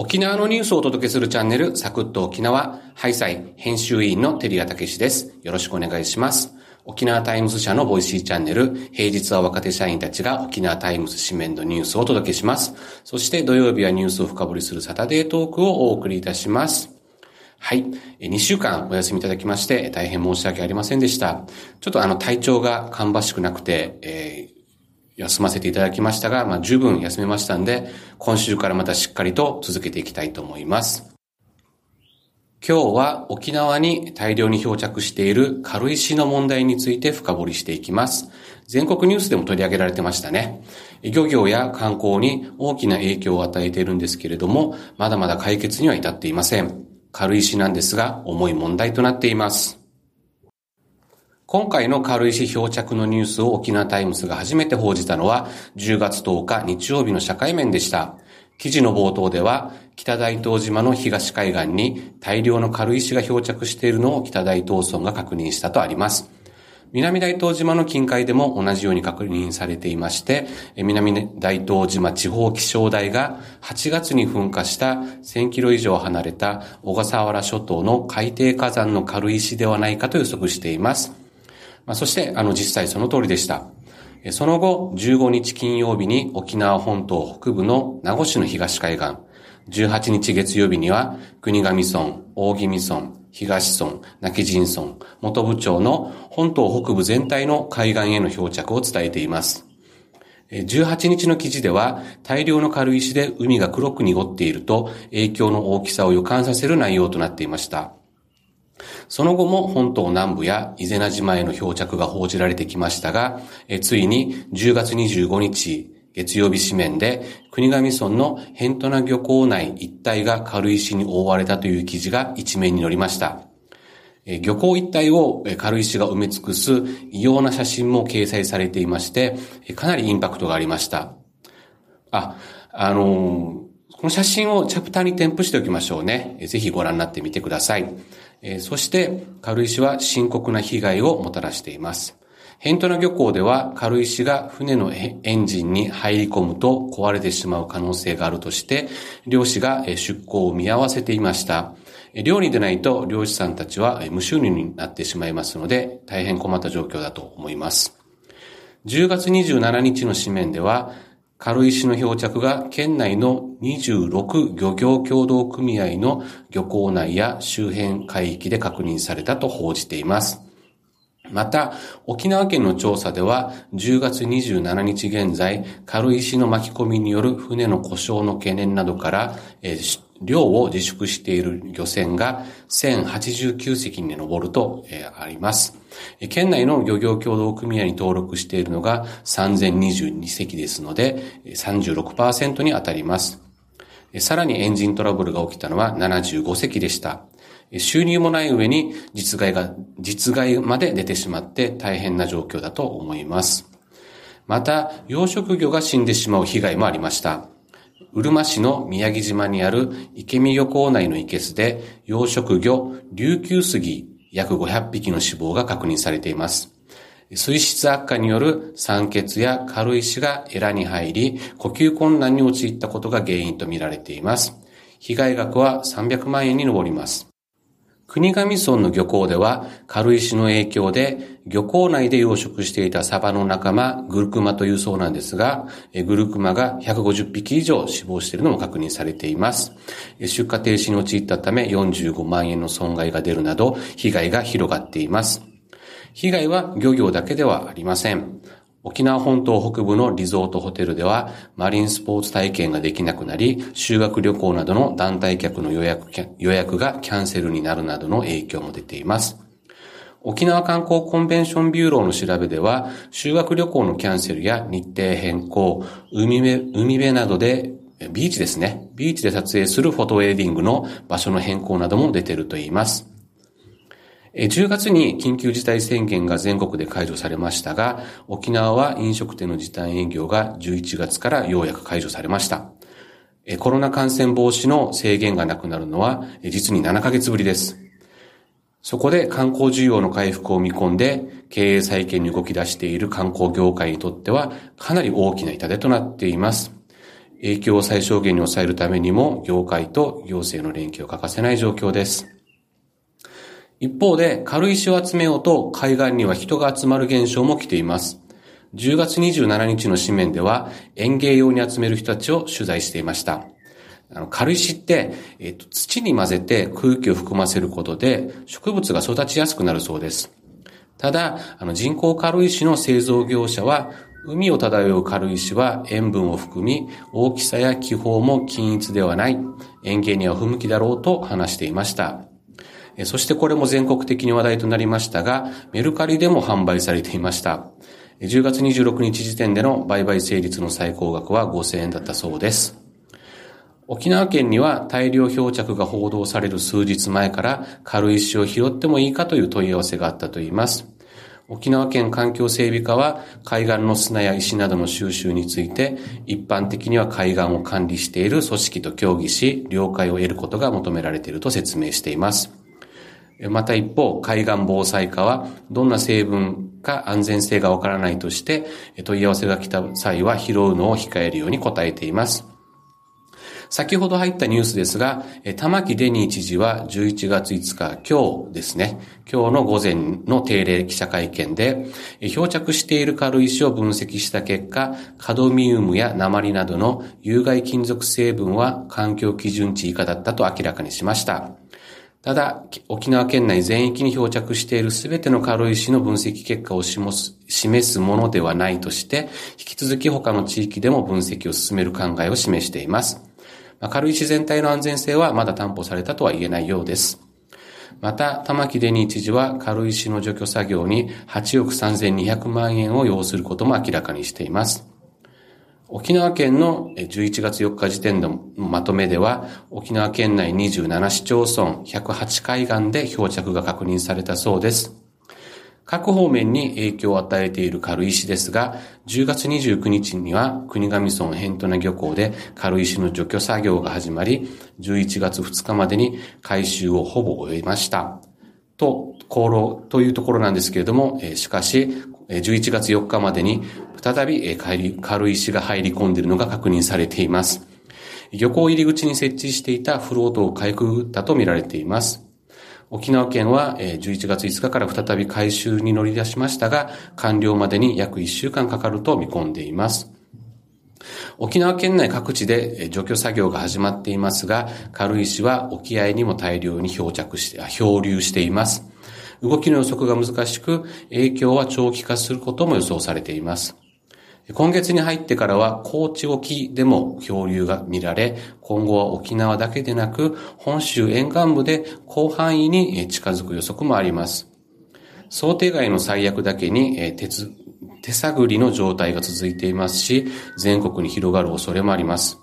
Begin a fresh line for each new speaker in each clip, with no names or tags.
沖縄のニュースをお届けするチャンネル、サクッと沖縄、ハイサイ編集委員のテリアたけしです。よろしくお願いします。沖縄タイムズ社のボイシーチャンネル、平日は若手社員たちが沖縄タイムズ紙面のニュースをお届けします。そして土曜日はニュースを深掘りするサタデートークをお送りいたします。はい。2週間お休みいただきまして大変申し訳ありませんでした。ちょっとあの体調が芳しくなくて、えー休ませていただきましたが、まあ、十分休めましたんで、今週からまたしっかりと続けていきたいと思います。今日は沖縄に大量に漂着している軽石の問題について深掘りしていきます。全国ニュースでも取り上げられてましたね。漁業や観光に大きな影響を与えているんですけれども、まだまだ解決には至っていません。軽石なんですが、重い問題となっています。今回の軽石漂着のニュースを沖縄タイムズが初めて報じたのは10月10日日曜日の社会面でした。記事の冒頭では北大東島の東海岸に大量の軽石が漂着しているのを北大東村が確認したとあります。南大東島の近海でも同じように確認されていまして、南大東島地方気象台が8月に噴火した1000キロ以上離れた小笠原諸島の海底火山の軽石ではないかと予測しています。まあ、そして、あの、実際その通りでした。その後、15日金曜日に沖縄本島北部の名護市の東海岸、18日月曜日には国頭村、大宜味村、東村、泣き人村、元部町の本島北部全体の海岸への漂着を伝えています。18日の記事では大量の軽石で海が黒く濁っていると影響の大きさを予感させる内容となっていました。その後も本島南部や伊是名島への漂着が報じられてきましたが、ついに10月25日、月曜日紙面で国頭村のヘントナ漁港内一帯が軽石に覆われたという記事が一面に載りました。漁港一帯を軽石が埋め尽くす異様な写真も掲載されていまして、かなりインパクトがありました。あ、あの、この写真をチャプターに添付しておきましょうね。ぜひご覧になってみてください。そして軽石は深刻な被害をもたらしています。ヘントナ漁港では軽石が船のエンジンに入り込むと壊れてしまう可能性があるとして、漁師が出港を見合わせていました。漁に出ないと漁師さんたちは無収入になってしまいますので、大変困った状況だと思います。10月27日の紙面では、軽石の漂着が県内の26漁業協同組合の漁港内や周辺海域で確認されたと報じています。また、沖縄県の調査では、10月27日現在、軽石の巻き込みによる船の故障の懸念などから、えー、漁を自粛している漁船が1089隻に上ると、あります。県内の漁業協同組合に登録しているのが3022隻ですので、36%に当たります。さらにエンジントラブルが起きたのは75隻でした。収入もない上に実害が、実害まで出てしまって大変な状況だと思います。また、養殖魚が死んでしまう被害もありました。うるま市の宮城島にある池見漁港内の池巣で養殖魚琉球杉約500匹の死亡が確認されています。水質悪化による酸欠や軽石がエラに入り、呼吸困難に陥ったことが原因とみられています。被害額は300万円に上ります。国頭村の漁港では軽石の影響で漁港内で養殖していたサバの仲間グルクマというそうなんですが、グルクマが150匹以上死亡しているのも確認されています。出荷停止に陥ったため45万円の損害が出るなど被害が広がっています。被害は漁業だけではありません。沖縄本島北部のリゾートホテルでは、マリンスポーツ体験ができなくなり、修学旅行などの団体客の予約予約がキャンセルになるなどの影響も出ています。沖縄観光コンベンションビューローの調べでは、修学旅行のキャンセルや日程変更、海辺海辺などでビーチですね。ビーチで撮影するフォトウェディングの場所の変更なども出ているといいます。10月に緊急事態宣言が全国で解除されましたが、沖縄は飲食店の時短営業が11月からようやく解除されました。コロナ感染防止の制限がなくなるのは実に7ヶ月ぶりです。そこで観光需要の回復を見込んで経営再建に動き出している観光業界にとってはかなり大きな痛手となっています。影響を最小限に抑えるためにも、業界と行政の連携を欠かせない状況です。一方で、軽石を集めようと海岸には人が集まる現象も来ています。10月27日の紙面では園芸用に集める人たちを取材していました。あの軽石って、えっと、土に混ぜて空気を含ませることで植物が育ちやすくなるそうです。ただ、あの人工軽石の製造業者は海を漂う軽石は塩分を含み、大きさや気泡も均一ではない、園芸には不向きだろうと話していました。そしてこれも全国的に話題となりましたが、メルカリでも販売されていました。10月26日時点での売買成立の最高額は5000円だったそうです。沖縄県には大量漂着が報道される数日前から軽石を拾ってもいいかという問い合わせがあったといいます。沖縄県環境整備課は海岸の砂や石などの収集について一般的には海岸を管理している組織と協議し了解を得ることが求められていると説明しています。また一方、海岸防災課は、どんな成分か安全性がわからないとして、問い合わせが来た際は拾うのを控えるように答えています。先ほど入ったニュースですが、玉城デニー知事は11月5日、今日ですね、今日の午前の定例記者会見で、漂着している軽石を分析した結果、カドミウムや鉛などの有害金属成分は環境基準値以下だったと明らかにしました。ただ、沖縄県内全域に漂着しているすべての軽石の分析結果を示すものではないとして、引き続き他の地域でも分析を進める考えを示しています。軽石全体の安全性はまだ担保されたとは言えないようです。また、玉城デニー知事は軽石の除去作業に8億3200万円を要することも明らかにしています。沖縄県の11月4日時点のまとめでは、沖縄県内27市町村108海岸で漂着が確認されたそうです。各方面に影響を与えている軽石ですが、10月29日には国頭村ヘントナ漁港で軽石の除去作業が始まり、11月2日までに回収をほぼ終えました。と、というところなんですけれども、しかし、11月4日までに再び軽石が入り込んでいるのが確認されています。漁港入り口に設置していたフロートをかいくぐったとみられています。沖縄県は11月5日から再び回収に乗り出しましたが、完了までに約1週間かかると見込んでいます。沖縄県内各地で除去作業が始まっていますが、軽石は沖合にも大量に漂着して、漂流しています。動きの予測が難しく、影響は長期化することも予想されています。今月に入ってからは高知沖でも漂流が見られ、今後は沖縄だけでなく、本州沿岸部で広範囲に近づく予測もあります。想定外の最悪だけに手探りの状態が続いていますし、全国に広がる恐れもあります。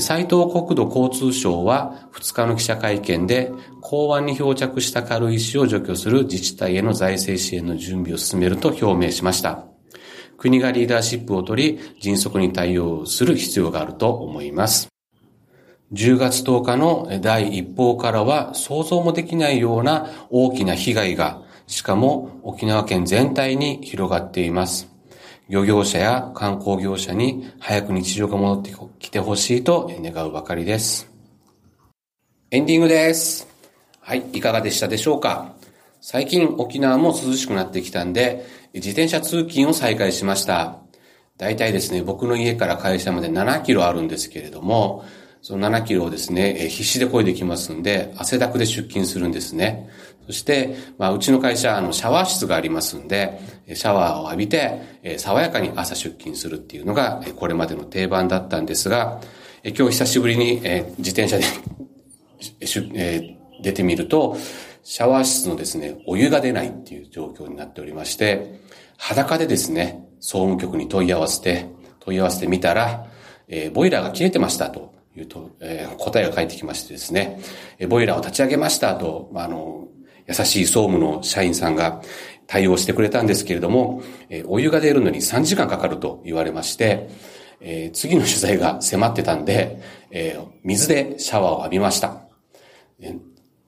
斉藤国土交通省は2日の記者会見で、港湾に漂着した軽石を除去する自治体への財政支援の準備を進めると表明しました。国がリーダーシップを取り、迅速に対応する必要があると思います。10月10日の第一報からは想像もできないような大きな被害が、しかも沖縄県全体に広がっています。漁業者や観光業者に早く日常が戻ってきてほしいと願うばかりです。エンディングです。はい、いかがでしたでしょうか？最近沖縄も涼しくなってきたんで、自転車通勤を再開しました。大体ですね、僕の家から会社まで7キロあるんですけれども、その7キロをですね、必死で漕いできますんで、汗だくで出勤するんですね。そして、まあ、うちの会社、あの、シャワー室がありますんで、シャワーを浴びて、爽やかに朝出勤するっていうのが、これまでの定番だったんですが、今日久しぶりに、え自転車でえ出てみると、シャワー室のですね、お湯が出ないっていう状況になっておりまして、裸でですね、総務局に問い合わせて、問い合わせてみたら、え、ボイラーが切れてましたというと、えー、答えが返ってきましてですね、えー、ボイラーを立ち上げましたと、あの、優しい総務の社員さんが対応してくれたんですけれども、えー、お湯が出るのに3時間かかると言われまして、えー、次の取材が迫ってたんで、えー、水でシャワーを浴びました。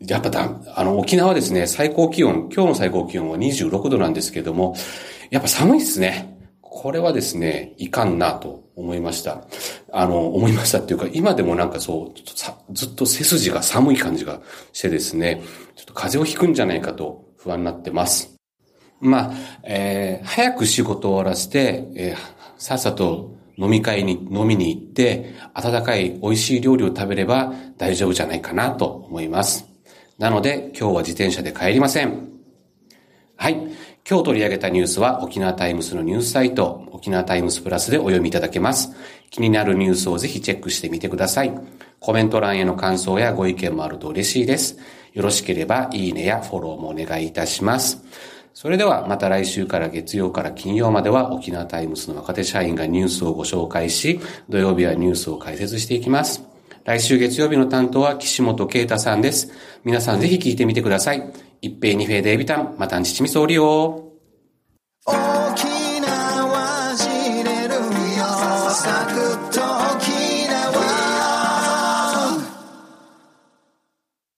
やっぱだ、あの、沖縄ですね、最高気温、今日の最高気温は26度なんですけれども、やっぱ寒いっすね。これはですね、いかんなと思いました。あの、思いましたっていうか、今でもなんかそう、ずっと背筋が寒い感じがしてですね、ちょっと風邪をひくんじゃないかと不安になってます。まあ、えー、早く仕事を終わらせて、えー、さっさと飲み会に、飲みに行って、温かい美味しい料理を食べれば大丈夫じゃないかなと思います。なので、今日は自転車で帰りません。はい。今日取り上げたニュースは沖縄タイムスのニュースサイト、沖縄タイムスプラスでお読みいただけます。気になるニュースをぜひチェックしてみてください。コメント欄への感想やご意見もあると嬉しいです。よろしければ、いいねやフォローもお願いいたします。それではまた来週から月曜から金曜までは沖縄タイムスの若手社員がニュースをご紹介し、土曜日はニュースを解説していきます。来週月曜日の担当は岸本啓太さんです。皆さんぜひ聞いてみてください。一平二平デイビタン、またんちちみそうりよ